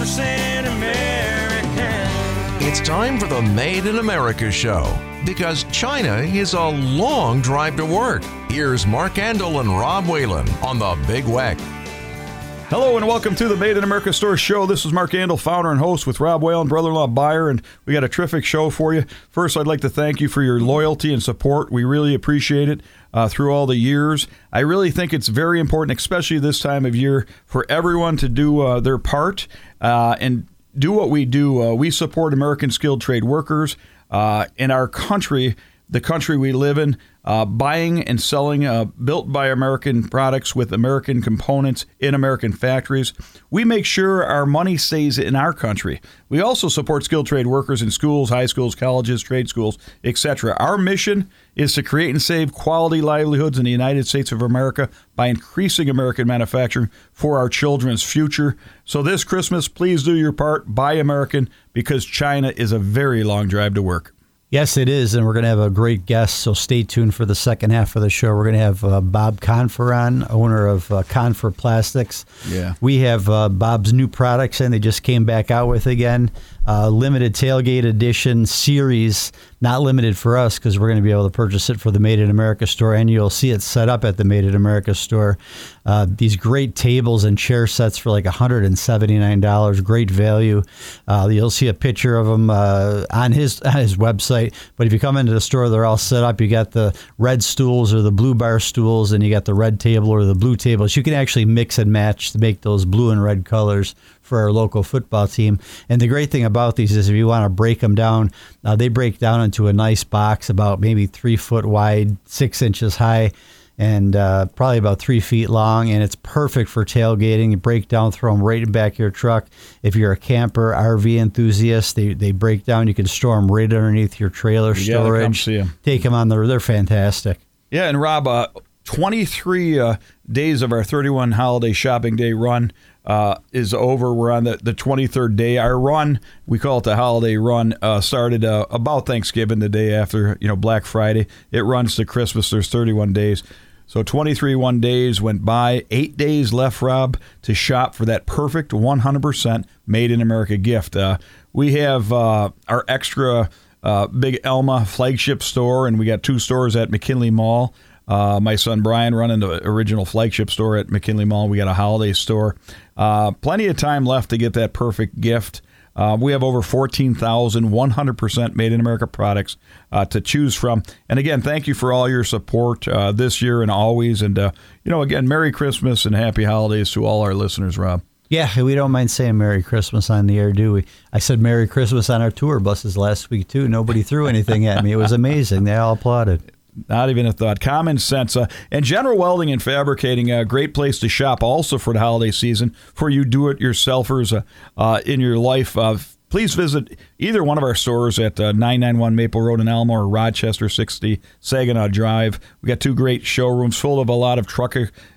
100% American. It's time for the Made in America show because China is a long drive to work. Here's Mark Andel and Rob Whalen on the Big Weck. Hello and welcome to the Made in America Store Show. This is Mark Andel, founder and host with Rob Whalen, brother-in-law buyer, and we got a terrific show for you. First, I'd like to thank you for your loyalty and support. We really appreciate it uh, through all the years. I really think it's very important, especially this time of year, for everyone to do uh, their part uh, and do what we do. Uh, we support American skilled trade workers uh, in our country, the country we live in uh, buying and selling uh, built by American products with American components in American factories. We make sure our money stays in our country. We also support skilled trade workers in schools, high schools, colleges, trade schools, etc. Our mission is to create and save quality livelihoods in the United States of America by increasing American manufacturing for our children's future. So this Christmas, please do your part. Buy American because China is a very long drive to work. Yes, it is, and we're going to have a great guest. So stay tuned for the second half of the show. We're going to have uh, Bob Confer on, owner of uh, Confer Plastics. Yeah, we have uh, Bob's new products, and they just came back out with again uh, limited tailgate edition series. Not limited for us because we're going to be able to purchase it for the Made in America store, and you'll see it set up at the Made in America store. Uh, these great tables and chair sets for like $179, great value. Uh, you'll see a picture of them uh, on his on his website. But if you come into the store, they're all set up. You got the red stools or the blue bar stools, and you got the red table or the blue tables. You can actually mix and match to make those blue and red colors for our local football team. And the great thing about these is if you want to break them down, uh, they break down into a nice box about maybe three foot wide, six inches high. And uh, probably about three feet long, and it's perfect for tailgating. You break down, throw them right in the back of your truck. If you're a camper, RV enthusiast, they, they break down. You can store them right underneath your trailer You storage. Them. Take them on the. They're fantastic. Yeah, and Rob, uh, 23 uh, days of our 31 holiday shopping day run uh, is over. We're on the, the 23rd day. Our run, we call it the holiday run, uh, started uh, about Thanksgiving, the day after you know Black Friday. It runs to Christmas. There's 31 days. So 23 one days went by. Eight days left, Rob, to shop for that perfect 100% made in America gift. Uh, we have uh, our extra uh, big Elma flagship store, and we got two stores at McKinley Mall. Uh, my son Brian running the original flagship store at McKinley Mall. We got a holiday store. Uh, plenty of time left to get that perfect gift. Uh, we have over 14,000 100% made in America products uh, to choose from. And again, thank you for all your support uh, this year and always. And, uh, you know, again, Merry Christmas and Happy Holidays to all our listeners, Rob. Yeah, we don't mind saying Merry Christmas on the air, do we? I said Merry Christmas on our tour buses last week, too. Nobody threw anything at me. It was amazing. They all applauded. Not even a thought. Common sense. Uh, and General Welding and Fabricating, a great place to shop also for the holiday season for you do it yourselfers uh, uh, in your life. Uh, please visit either one of our stores at uh, 991 Maple Road in Elma or Rochester 60 Saginaw Drive. We got two great showrooms full of a lot of truck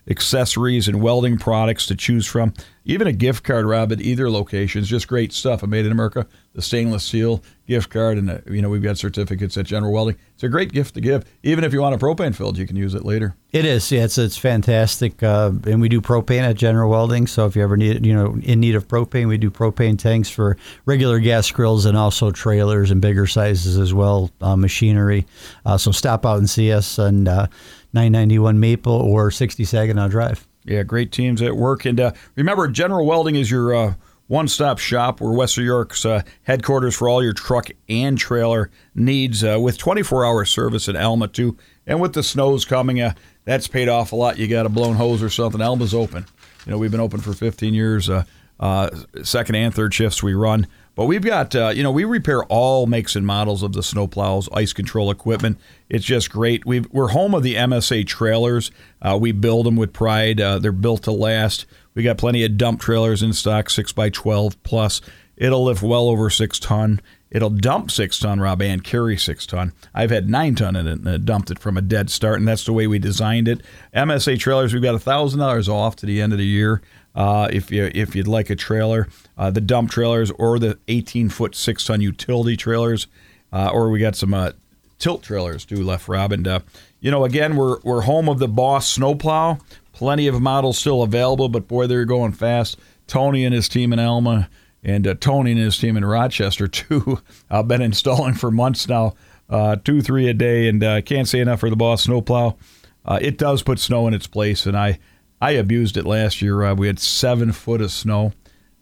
accessories and welding products to choose from. Even a gift card, Rob, at either location is just great stuff. I made in America, the stainless steel gift card, and uh, you know we've got certificates at General Welding. It's a great gift to give. Even if you want a propane filled, you can use it later. It is, yeah, it's it's fantastic, uh, and we do propane at General Welding. So if you ever need, you know, in need of propane, we do propane tanks for regular gas grills and also trailers and bigger sizes as well, uh, machinery. Uh, so stop out and see us on uh, 991 Maple or 60 Saginaw Drive. Yeah, great teams at work. And uh, remember, General Welding is your uh, one stop shop. We're Western York's uh, headquarters for all your truck and trailer needs uh, with 24 hour service in Elma, too. And with the snows coming, uh, that's paid off a lot. You got a blown hose or something. Elma's open. You know, we've been open for 15 years. Uh, uh, second and third shifts we run. But we've got, uh, you know, we repair all makes and models of the snowplows, ice control equipment. It's just great. we are home of the MSA trailers. We build them with pride. They're built to last. We got plenty of dump trailers in stock, 6 by 12 plus. It'll lift well over 6 ton. It'll dump 6 ton, Rob, and carry 6 ton. I've had 9 ton in it and dumped it from a dead start, and that's the way we designed it. MSA trailers, we've got $1,000 off to the end of the year. Uh, if you if you'd like a trailer, uh, the dump trailers or the 18 foot six ton utility trailers, uh, or we got some uh, tilt trailers too left, Rob. And uh, you know, again, we're we're home of the Boss snowplow. Plenty of models still available, but boy, they're going fast. Tony and his team in Elma And uh, Tony and his team in Rochester, too, I've been installing for months now, uh, two, three a day. And I uh, can't say enough for the Boss Snowplow. Uh, it does put snow in its place. And I, I abused it last year. Uh, we had seven foot of snow.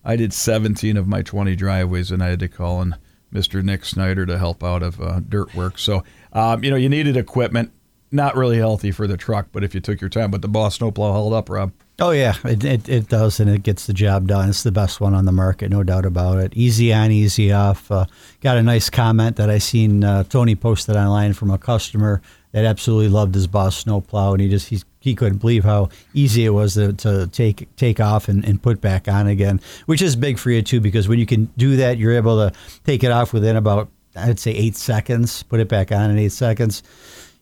I did 17 of my 20 driveways, and I had to call in Mr. Nick Snyder to help out of uh, dirt work. So, um, you know, you needed equipment. Not really healthy for the truck, but if you took your time, but the Boss Snowplow held up, Rob. Oh yeah, it, it, it, does, and it gets the job done. It's the best one on the market, no doubt about it. Easy on, easy off. Uh, got a nice comment that I seen uh, Tony posted online from a customer that absolutely loved his Boss snowplow, and he just he he couldn't believe how easy it was to, to take take off and, and put back on again, which is big for you too, because when you can do that, you're able to take it off within about I'd say eight seconds, put it back on in eight seconds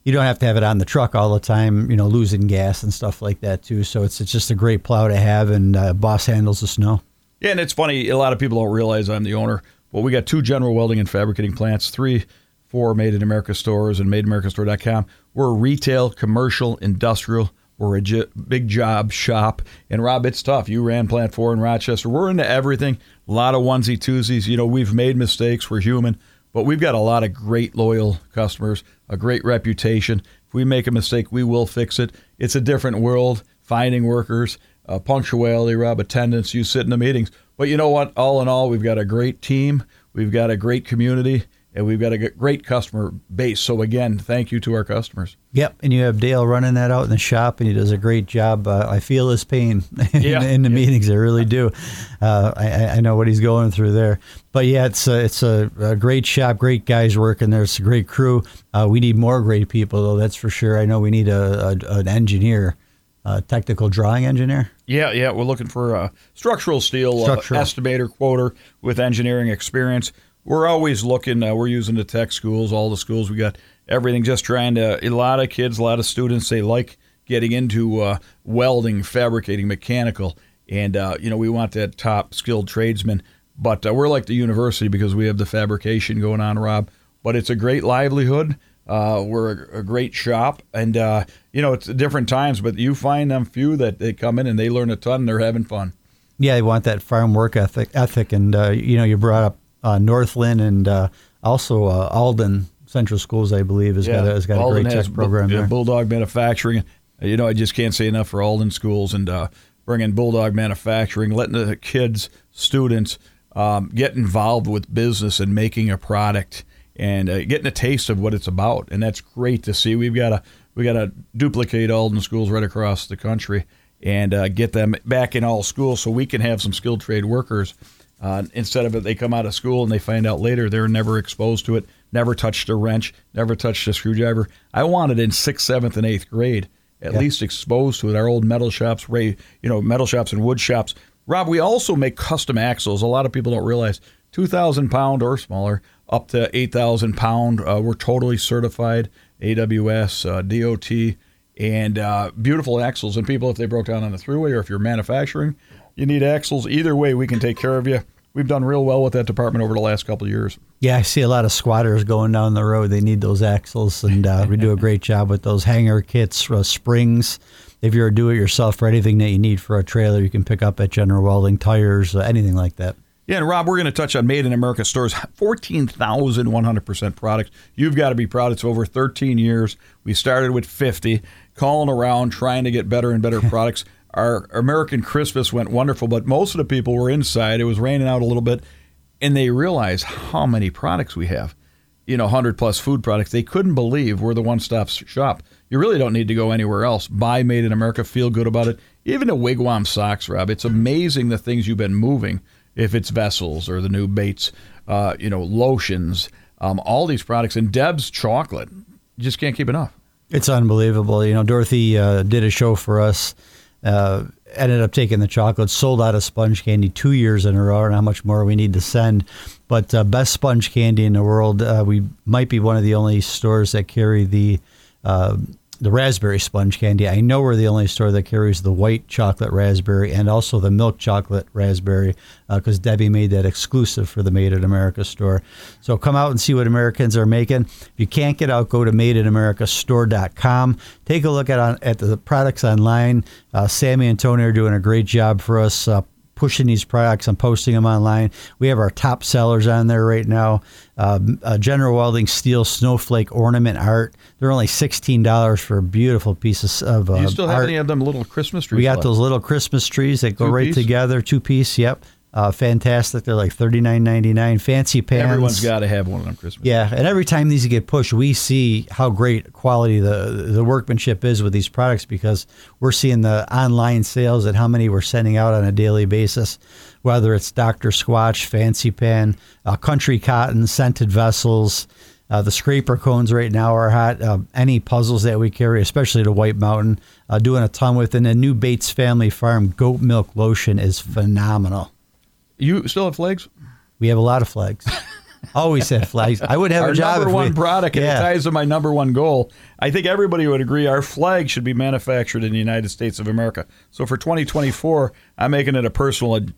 you don't have to have it on the truck all the time, you know, losing gas and stuff like that too. So it's it's just a great plow to have, and uh, Boss handles the snow. Yeah, and it's funny. A lot of people don't realize I'm the owner. Well, we got two general welding and fabricating plants, three, four Made in America stores, and MadeInAmericaStore.com. We're retail, commercial, industrial. We're a j- big job shop. And Rob, it's tough. You ran Plant 4 in Rochester. We're into everything. A lot of onesie twosies. You know, we've made mistakes. We're human. But we've got a lot of great loyal customers, a great reputation. If we make a mistake, we will fix it. It's a different world, finding workers, uh, punctuality, Rob, attendance, you sit in the meetings. But you know what? All in all, we've got a great team, we've got a great community, and we've got a great customer base. So again, thank you to our customers. Yep, and you have Dale running that out in the shop, and he does a great job. Uh, I feel his pain in, yeah. in the yeah. meetings. I really do. Uh, I, I, know what he's going through there. But yeah, it's a, it's a, a great shop, great guys working there. It's a great crew. Uh, we need more great people, though. That's for sure. I know we need a, a an engineer. A technical drawing engineer? Yeah, yeah. We're looking for a structural steel uh, estimator, quoter with engineering experience we're always looking. Uh, we're using the tech schools, all the schools. We got everything. Just trying to. A lot of kids, a lot of students, they like getting into uh, welding, fabricating, mechanical, and uh, you know we want that top skilled tradesman. But uh, we're like the university because we have the fabrication going on, Rob. But it's a great livelihood. Uh, we're a, a, great shop, and uh, you know it's different times. But you find them few that they come in and they learn a ton. and They're having fun. Yeah, they want that farm work ethic. Ethic, and you know you brought up uh, Northland and uh, also uh, Alden Central Schools, I believe, has yeah. got a, has got Alden a great tech program there. Bulldog Manufacturing. You know, I just can't say enough for Alden Schools and uh, bringing Bulldog Manufacturing, letting the kids, students um, get involved with business and making a product and uh, getting a taste of what it's about. And that's great to see. We've got to we got to duplicate Alden Schools right across the country and uh, get them back in all schools so we can have some skilled trade workers uh, instead of it, they come out of school and they find out later they're never exposed to it, never touched a wrench, never touched a screwdriver. I wanted in sixth, seventh, and eighth grade at yeah. least exposed to it. Our old metal shops, Ray, you know, metal shops and wood shops. Rob, we also make custom axles. A lot of people don't realize 2,000 pound or smaller, up to 8,000 pound. Uh, we're totally certified, AWS, uh, DOT, and uh, beautiful axles. And people, if they broke down on the thruway or if you're manufacturing, you need axles. Either way, we can take care of you. We've done real well with that department over the last couple of years. Yeah, I see a lot of squatters going down the road. They need those axles, and uh, we do a great job with those hanger kits, uh, springs. If you're a do-it-yourself for anything that you need for a trailer, you can pick up at General Welding, tires, uh, anything like that. Yeah, and Rob, we're going to touch on Made in America stores. 14,100% products. You've got to be proud. It's over 13 years. We started with 50, calling around, trying to get better and better products. Our American Christmas went wonderful, but most of the people were inside. It was raining out a little bit, and they realized how many products we have. You know, 100 plus food products. They couldn't believe we're the one stop shop. You really don't need to go anywhere else. Buy Made in America, feel good about it. Even the Wigwam socks, Rob. It's amazing the things you've been moving, if it's vessels or the new baits, uh, you know, lotions, um, all these products. And Deb's chocolate. You just can't keep enough. It's unbelievable. You know, Dorothy uh, did a show for us uh, ended up taking the chocolate, sold out of sponge candy two years in a row, and how much more we need to send. But uh, best sponge candy in the world. Uh, we might be one of the only stores that carry the uh, the raspberry sponge candy. I know we're the only store that carries the white chocolate raspberry and also the milk chocolate raspberry because uh, Debbie made that exclusive for the Made in America store. So come out and see what Americans are making. If you can't get out, go to madeinamericastore.com. Take a look at, on, at the products online. Uh, Sammy and Tony are doing a great job for us. Uh, pushing these products and posting them online. We have our top sellers on there right now. Um, uh, General Welding steel snowflake ornament art. They're only sixteen dollars for a beautiful piece of uh, Do you still have art. any of them little Christmas trees? We got left? those little Christmas trees that go Two right piece? together, two piece. Yep, uh, fantastic. They're like thirty nine ninety nine. Fancy pans. Everyone's got to have one of them Christmas. Yeah, and every time these get pushed, we see how great quality the the workmanship is with these products because we're seeing the online sales and how many we're sending out on a daily basis. Whether it's Dr. Squatch, Fancy Pan, uh, Country Cotton, scented vessels. Uh, the scraper cones right now are hot. Uh, any puzzles that we carry, especially the White Mountain, uh, doing a ton with. And the new Bates Family Farm goat milk lotion is phenomenal. You still have flags? We have a lot of flags. Always have flags. I would have our a job. number one we, product, and it Yeah. ties to my number one goal. I think everybody would agree our flag should be manufactured in the United States of America. So for 2024, I'm making it a personal ag-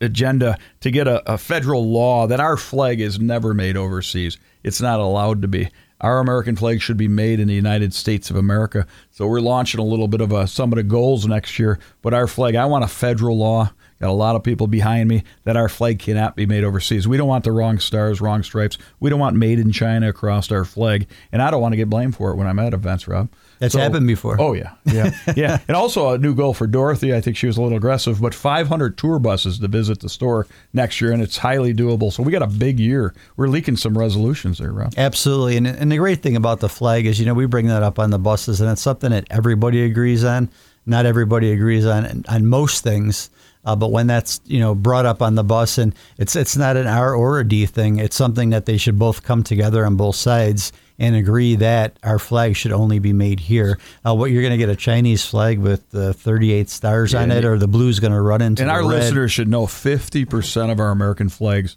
agenda to get a, a federal law that our flag is never made overseas. It's not allowed to be. Our American flag should be made in the United States of America. So we're launching a little bit of a summit of goals next year. But our flag, I want a federal law. Got a lot of people behind me that our flag cannot be made overseas. We don't want the wrong stars, wrong stripes. We don't want made in China across our flag. And I don't want to get blamed for it when I'm at events, Rob. That's happened before. Oh yeah, yeah, yeah. And also a new goal for Dorothy. I think she was a little aggressive, but 500 tour buses to visit the store next year, and it's highly doable. So we got a big year. We're leaking some resolutions there, Rob. Absolutely. And, and the great thing about the flag is, you know, we bring that up on the buses, and it's something that everybody agrees on. Not everybody agrees on on most things. Uh, but when that's you know brought up on the bus, and it's it's not an R or a D thing. It's something that they should both come together on both sides and agree that our flag should only be made here. Uh, what you're going to get a Chinese flag with the 38 stars on it, or the blue's going to run into And our red. listeners should know 50% of our American flags,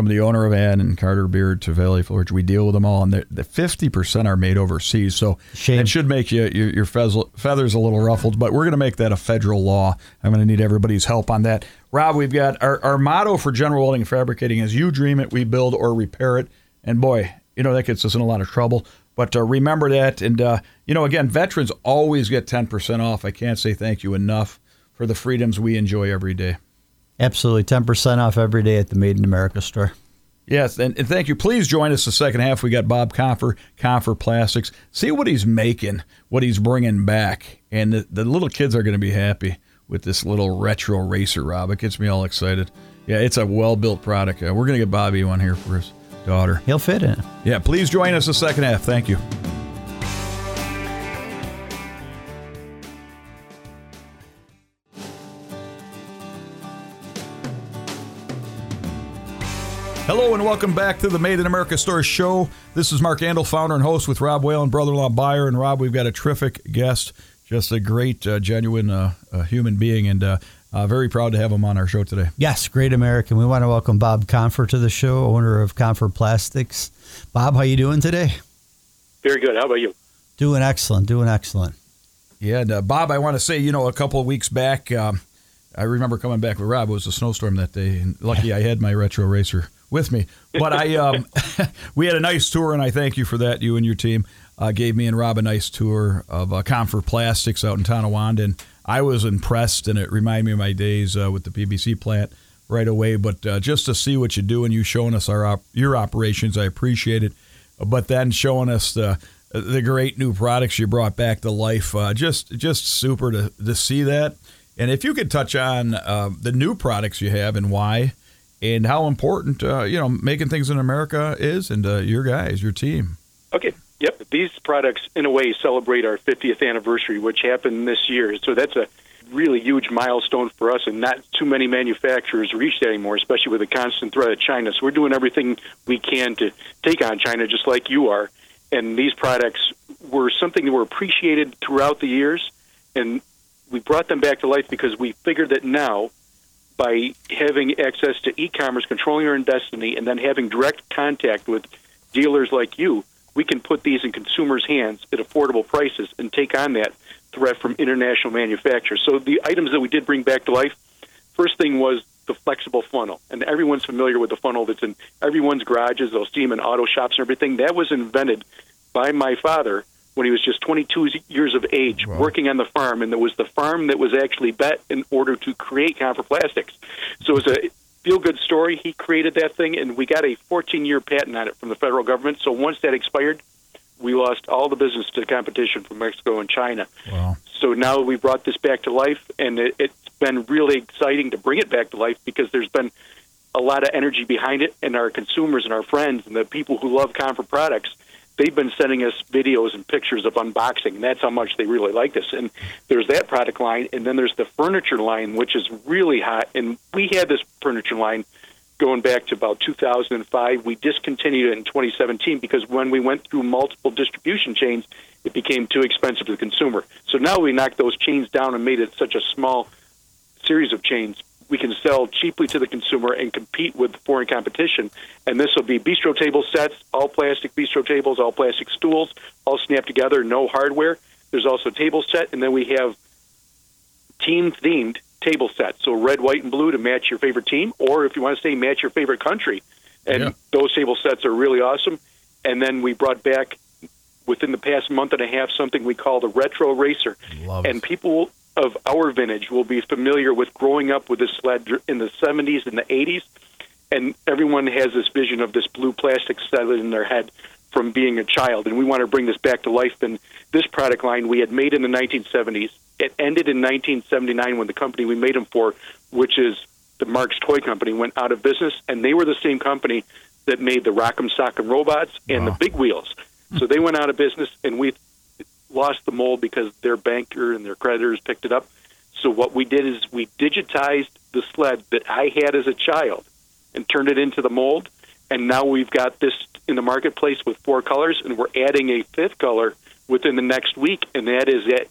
from the owner of Ann and Carter Beard to Valley Forge, we deal with them all, and the 50% are made overseas. So Shame. it should make you your, your feathers a little ruffled, but we're going to make that a federal law. I'm going to need everybody's help on that. Rob, we've got our, our motto for General Welding and Fabricating is you dream it, we build or repair it. And boy, you know, that gets us in a lot of trouble. But uh, remember that. And, uh, you know, again, veterans always get 10% off. I can't say thank you enough for the freedoms we enjoy every day. Absolutely, 10% off every day at the Made in America store. Yes, and, and thank you. Please join us the second half. We got Bob Confer, Confer Plastics. See what he's making, what he's bringing back. And the, the little kids are going to be happy with this little retro racer, Rob. It gets me all excited. Yeah, it's a well built product. Uh, we're going to get Bobby one here for his daughter. He'll fit in. Yeah, please join us the second half. Thank you. And welcome back to the Made in America Store show. This is Mark Andel, founder and host with Rob Whalen, brother-in-law buyer. And Rob, we've got a terrific guest, just a great, uh, genuine uh, uh, human being, and uh, uh, very proud to have him on our show today. Yes, great American. We want to welcome Bob Confer to the show, owner of Confer Plastics. Bob, how you doing today? Very good. How about you? Doing excellent. Doing excellent. Yeah, and uh, Bob, I want to say, you know, a couple of weeks back, um, I remember coming back with Rob. It was a snowstorm that day, and lucky I had my retro racer with me. But I, um, we had a nice tour, and I thank you for that. You and your team uh, gave me and Rob a nice tour of uh, Confer Plastics out in Tonawanda, and I was impressed, and it reminded me of my days uh, with the PBC plant right away. But uh, just to see what you do and you showing us our op- your operations, I appreciate it. But then showing us the the great new products you brought back to life, uh, just just super to to see that. And if you could touch on uh, the new products you have and why, and how important uh, you know making things in America is, and uh, your guys, your team. Okay. Yep. These products, in a way, celebrate our 50th anniversary, which happened this year. So that's a really huge milestone for us, and not too many manufacturers reach that anymore, especially with the constant threat of China. So we're doing everything we can to take on China, just like you are. And these products were something that were appreciated throughout the years, and we brought them back to life because we figured that now by having access to e-commerce, controlling our own destiny, and then having direct contact with dealers like you, we can put these in consumers' hands at affordable prices and take on that threat from international manufacturers. So the items that we did bring back to life, first thing was the flexible funnel, and everyone's familiar with the funnel that's in everyone's garages. They'll see them in auto shops and everything. That was invented by my father when he was just 22 years of age, working on the farm, and it was the farm that was actually bet in order to create Confer Plastics. So it was a feel good story. He created that thing, and we got a 14 year patent on it from the federal government. So once that expired, we lost all the business to the competition from Mexico and China. Wow. So now we brought this back to life, and it, it's been really exciting to bring it back to life because there's been a lot of energy behind it, and our consumers and our friends and the people who love Confer products, they've been sending us videos and pictures of unboxing, and that's how much they really like this. And there's that product line, and then there's the furniture line, which is really hot. And we had this furniture line going back to about 2005. We discontinued it in 2017 because when we went through multiple distribution chains, it became too expensive to the consumer. So now we knocked those chains down and made it such a small series of chains. We can sell cheaply to the consumer and compete with foreign competition. And this will be bistro table sets, all plastic bistro tables, all plastic stools, all snapped together, no hardware. There's also table set, and then we have team themed table sets. So red, white, and blue to match your favorite team, or if you want to say match your favorite country. And Yeah. those table sets are really awesome. And then we brought back within the past month and a half something we call the retro racer. Love and people of our vintage will be familiar with growing up with this sled in the 70s and the 80s. And everyone has this vision of this blue plastic sled in their head from being a child. And we want to bring this back to life. And this product line we had made in the 1970s. It ended in 1979 when the company we made them for, which is the Marx Toy Company, went out of business. And they were the same company that made the Rock'em Sock'em robots and the big wheels. So they went out of business, and we lost the mold because their banker and their creditors picked it up. So what we did is we digitized the sled that I had as a child and turned it into the mold. And now we've got this in the marketplace with four colors, and we're adding a fifth color within the next week, and that is at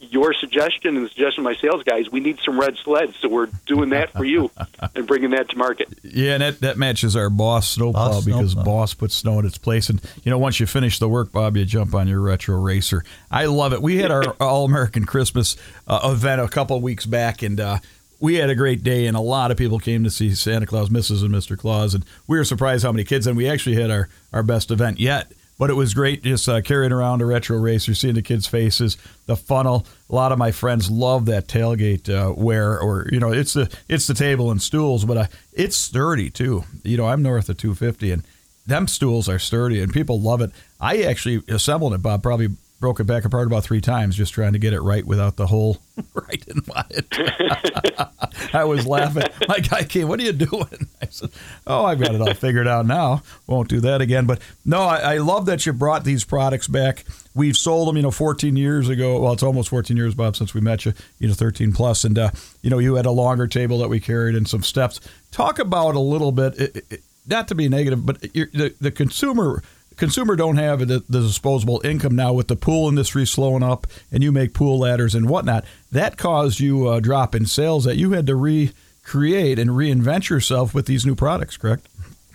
your suggestion and the suggestion of my sales guys. We need some red sleds, so we're doing that for you and bringing that to market. Yeah, and that, that matches our Boss snowplow Boss because snowplow. Boss puts snow in its place. And, you know, once you finish the work, Bob, you jump on your retro racer. I love it. We had our All American Christmas uh, event a couple of weeks back, and uh, we had a great day, and a lot of people came to see Santa Claus, Mrs. and Mr. Claus. And we were surprised how many kids, and we actually had our, our best event yet. But it was great just uh, carrying around a retro racer, seeing the kids' faces, the funnel. A lot of my friends love that tailgate uh, wear, or you know, it's the it's the table and stools, but uh, it's sturdy too. You know, I'm north of 250, and them stools are sturdy, and people love it. I actually assembled it, Bob. Probably broke it back apart about three times, just trying to get it right without the hole right in it. I was laughing. My guy came, "What are you doing?" I said, "Oh, I've got it all figured out now. Won't do that again." But no, I, I love that you brought these products back. We've sold them, you know, 14 years ago. Well, it's almost 14 years, Bob, since we met you. You know, 13 plus. and uh, you know, you had a longer table that we carried and some steps. Talk about a little bit, it, it, not to be negative, but the the consumer consumer don't have the, the disposable income now with the pool industry slowing up and you make pool ladders and whatnot that caused you a drop in sales that you had to recreate and reinvent yourself with these new products correct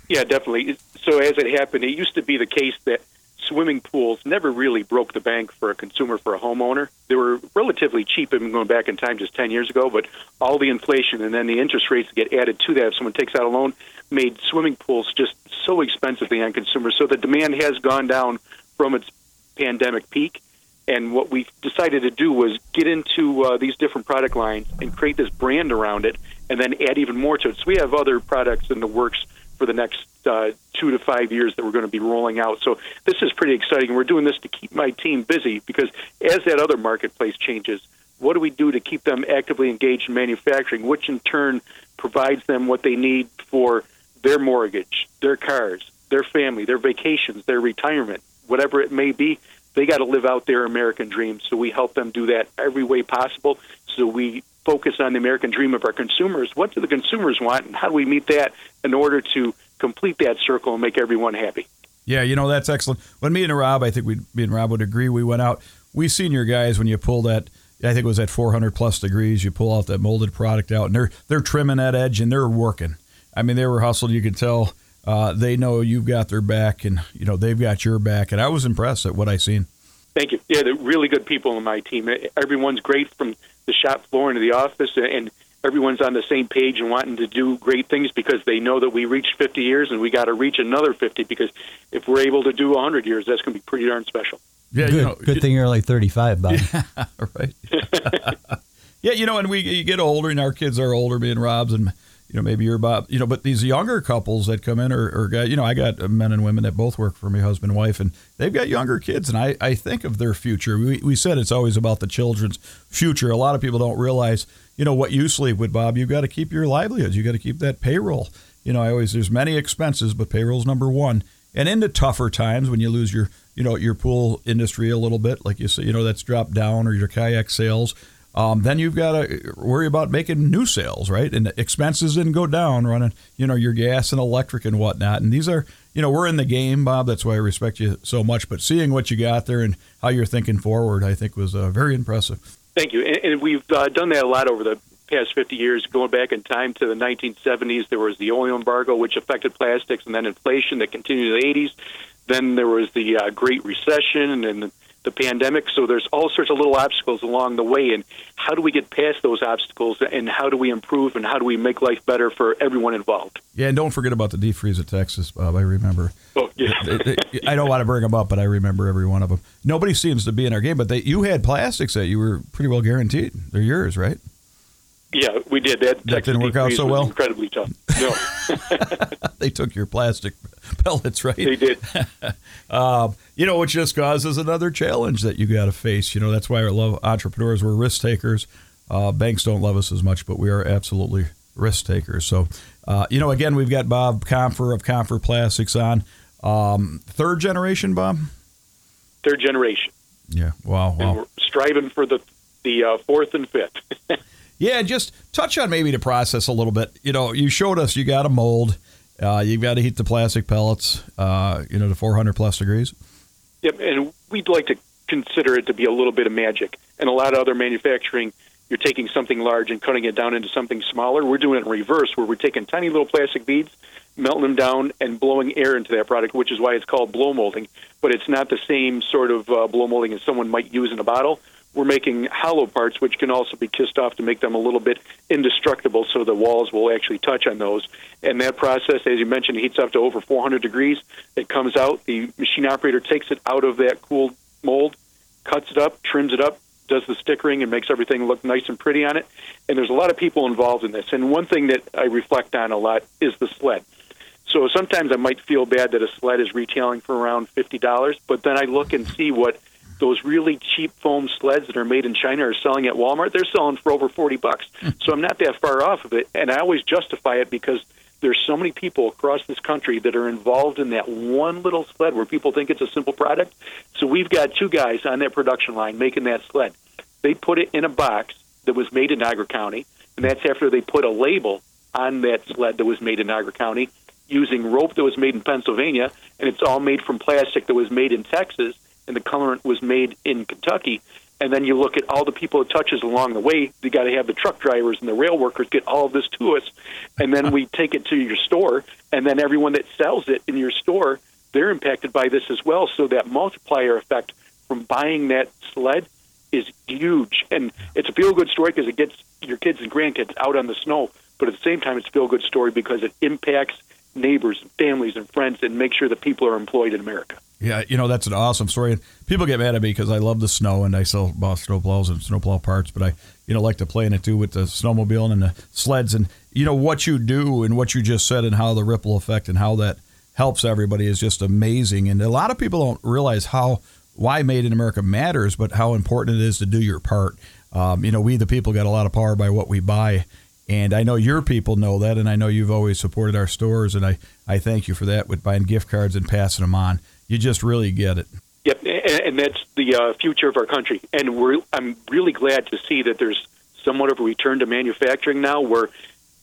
Yeah, definitely. So as it happened, it used to be the case that swimming pools never really broke the bank for a consumer, for a homeowner. They were relatively cheap, even going back in time just 10 years ago, but all the inflation and then the interest rates get added to that if someone takes out a loan made swimming pools just so expensive to the end consumer. So the demand has gone down from its pandemic peak. And what we decided to do was get into uh, these different product lines and create this brand around it, and then add even more to it. So we have other products in the works for the next uh, two to five years that we're going to be rolling out. So this is pretty exciting. We're doing this to keep my team busy because as that other marketplace changes, what do we do to keep them actively engaged in manufacturing, which in turn provides them what they need for their mortgage, their cars, their family, their vacations, their retirement, whatever it may be. They got to live out their American dreams. So we help them do that every way possible. So we focus on the American dream of our consumers. What do the consumers want, and how do we meet that in order to complete that circle and make everyone happy? yeah you know that's excellent when me and rob i think we me and rob would agree we went out we seen your guys when you pull that I think it was at 400 plus degrees. You pull out that molded product out, and they're they're trimming that edge, and they're working. I mean, they were hustled. You could tell uh, they know you've got their back, and you know they've got your back. And I was impressed at what I seen. Thank you. Yeah, they're really good people in my team. Everyone's great from the shop floor into the office, and everyone's on the same page and wanting to do great things because they know that we reached 50 years and we got to reach another 50 because if we're able to do 100 years, that's going to be pretty darn special. Yeah, good, you know, good thing you're only 35, Bob. right. yeah, you know, and we you get older, and our kids are older, being Rob's, and you know maybe you're about you know, but these younger couples that come in or, or got, you know, I got men and women that both work for me, husband and wife, and they've got younger kids, and I I think of their future. We we said it's always about the children's future. A lot of people don't realize, you know, what you sleep with, Bob. You've got to keep your livelihoods. You got to keep that payroll. You know, I always there's many expenses, but payroll's number one. And into tougher times when you lose your you know your pool industry a little bit, like you say, you know that's dropped down, or your kayak sales. Um, then you've got to worry about making new sales, right? And expenses didn't go down running, you know, your gas and electric and whatnot. And these are, you know, we're in the game, Bob. That's why I respect you so much. But seeing what you got there and how you're thinking forward, I think was uh, very impressive. Thank you. And, we've uh, done that a lot over the past 50 years. Going back in time to the 1970s, there was the oil embargo, which affected plastics, and then inflation that continued in the 80s. Then there was the uh, Great Recession and the pandemic. So there's all sorts of little obstacles along the way. And how do we get past those obstacles and how do we improve and how do we make life better for everyone involved? Yeah, and don't forget about the defreeze freeze at Texas, Bob. I remember. Oh, yeah. I don't want to bring them up, but I remember every one of them. Nobody seems to be in our game, but they, you had plastics that you were pretty well guaranteed. They're yours, right? Yeah, we did that. That didn't work out so well. Incredibly tough. No, they took your plastic pellets, right? they did. Um, you know, which just causes another challenge that you got to face. You know, that's why I love entrepreneurs. We're risk takers. Uh, banks don't love us as much, but we are absolutely risk takers. So, uh, you know, again, we've got Bob Confer of Confer Plastics on. Um, third generation, Bob. Third generation. Yeah. Wow. And we're striving for the the uh, fourth and fifth. Yeah, just touch on maybe the process a little bit. You know, you showed us you got a mold. Uh, you've got to heat the plastic pellets, uh, you know, to 400 plus degrees. Yep, and we'd like to consider it to be a little bit of magic. And a lot of other manufacturing, you're taking something large and cutting it down into something smaller. We're doing it in reverse, where we're taking tiny little plastic beads, melting them down, and blowing air into that product, which is why it's called blow molding. But it's not the same sort of uh, blow molding as someone might use in a bottle. We're making hollow parts, which can also be kissed off to make them a little bit indestructible, so the walls will actually touch on those. And that process, as you mentioned, heats up to over 400 degrees. It comes out. The machine operator takes it out of that cooled mold, cuts it up, trims it up, does the stickering, and makes everything look nice and pretty on it. And there's a lot of people involved in this. And one thing that I reflect on a lot is the sled. So sometimes I might feel bad that a sled is retailing for around fifty dollars, but then I look and see what those really cheap foam sleds that are made in China are selling at Walmart. They're selling for over forty bucks. Hmm. so I'm not that far off of it, and I always justify it because there's so many people across this country that are involved in that one little sled where people think it's a simple product. So we've got two guys on that production line making that sled. They put it in a box that was made in Niagara County, and that's after they put a label on that sled that was made in Niagara County using rope that was made in Pennsylvania, and it's all made from plastic that was made in Texas, and the colorant was made in Kentucky. And then you look at all the people it touches along the way. You got to have the truck drivers and the rail workers get all of this to us, and then we take it to your store, and then everyone that sells it in your store, they're impacted by this as well. So that multiplier effect from buying that sled is huge, and it's a feel good story because it gets your kids and grandkids out on the snow. But at the same time, it's a feel good story because it impacts neighbors and families and friends and make sure that people are employed in America. Yeah, you know that's an awesome story. People get mad at me because I love the snow and I sell snow plows and snowplow parts, but I, you know, like to play in it too with the snowmobile and the sleds. And you know what you do and what you just said and how the ripple effect and how that helps everybody is just amazing. And a lot of people don't realize how why Made in America matters, but how important it is to do your part. Um, you know, we the people got a lot of power by what we buy. And I know your people know that, and I know you've always supported our stores, and I, I thank you for that with buying gift cards and passing them on. You just really get it. Yep, and, that's the uh, future of our country. And we're, I'm really glad to see that there's somewhat of a return to manufacturing now, where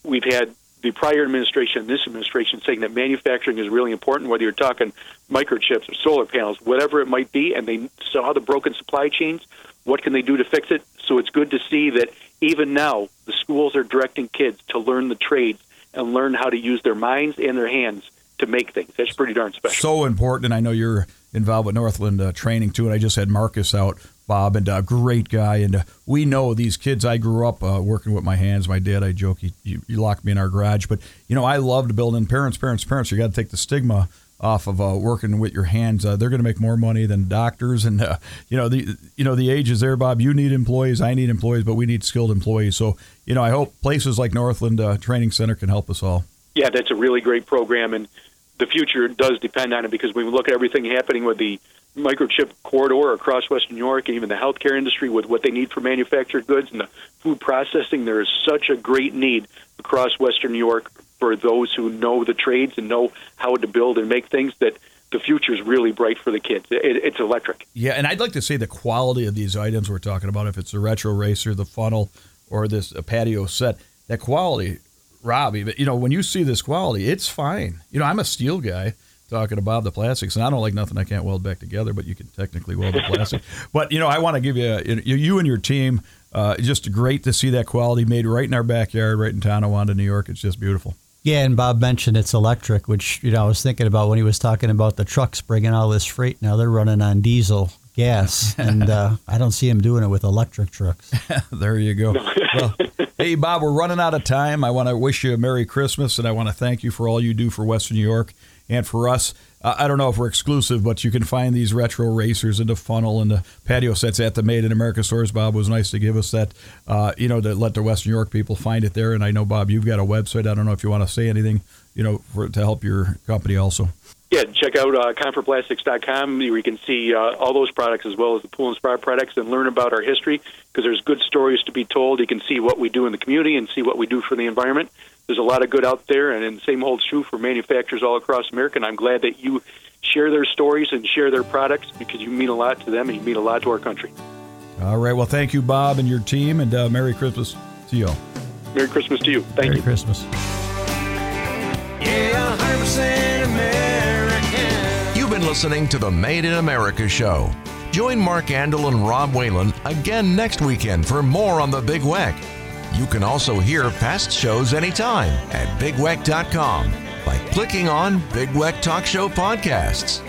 we've had the prior administration this administration saying that manufacturing is really important, whether you're talking microchips or solar panels, whatever it might be, and they saw the broken supply chains. What can they do to fix it? So it's good to see that even now the schools are directing kids to learn the trades and learn how to use their minds and their hands to make things. That's pretty darn special. So important, and I know you're involved with Northland uh, training too. And I just had Marcus out, Bob, and a uh, great guy. And uh, we know these kids. I grew up uh, working with my hands. My dad, I joke, he, he, locked me in our garage. But you know, I loved building. Parents, parents, parents. You got to take the stigma off of uh, working with your hands. Uh, they're going to make more money than doctors, and uh, you know the you know the age is there, Bob. You need employees, I need employees, but we need skilled employees. So you know, I hope places like Northland uh, Training Center can help us all. Yeah, that's a really great program, and the future does depend on it because when we look at everything happening with the microchip corridor across Western New York and even the healthcare industry with what they need for manufactured goods and the food processing, there is such a great need across Western New York for those who know the trades and know how to build and make things that the future is really bright for the kids. It, it's electric. Yeah, and I'd like to say the quality of these items we're talking about, if it's a retro racer, the funnel, or this patio set, that quality, Robbie, but you know, when you see this quality, it's fine. You know, I'm a steel guy talking about the plastics, and I don't like nothing I can't weld back together, but you can technically weld the plastic. but you know, I want to give you you and your team. Uh, just great to see that quality made right in our backyard, right in Tonawanda, New York. It's just beautiful. Yeah, and Bob mentioned it's electric, which you know I was thinking about when he was talking about the trucks bringing all this freight. Now they're running on diesel gas, and uh, I don't see him doing it with electric trucks. there you go. well, hey Bob, we're running out of time. I want to wish you a Merry Christmas, and I want to thank you for all you do for Western New York and for us. Uh, I don't know if we're exclusive, but you can find these retro racers and the funnel and the patio sets at the Made in America stores. Bob was nice to give us that, uh, you know, to let the Western New York people find it there. And I know, Bob, you've got a website. I don't know if you want to say anything, you know, for, to help your company also. Yeah, check out uh, conferplastics.com where you can see uh, all those products as well as the Pool and Spa products and learn about our history because there's good stories to be told. You can see what we do in the community and see what we do for the environment there's a lot of good out there, and, the same holds true for manufacturers all across America. And I'm glad that you share their stories and share their products because you mean a lot to them and you mean a lot to our country. All right. Well, thank you, Bob, and your team, and uh, Merry Christmas to you all. Merry Christmas to you. Thank Merry you. Christmas. Been listening to the Made in America show. Join Mark Andel and Rob Whalen again next weekend for more on the Big Weck. You can also hear past shows anytime at bigweck.com by clicking on Big Weck Talk Show Podcasts.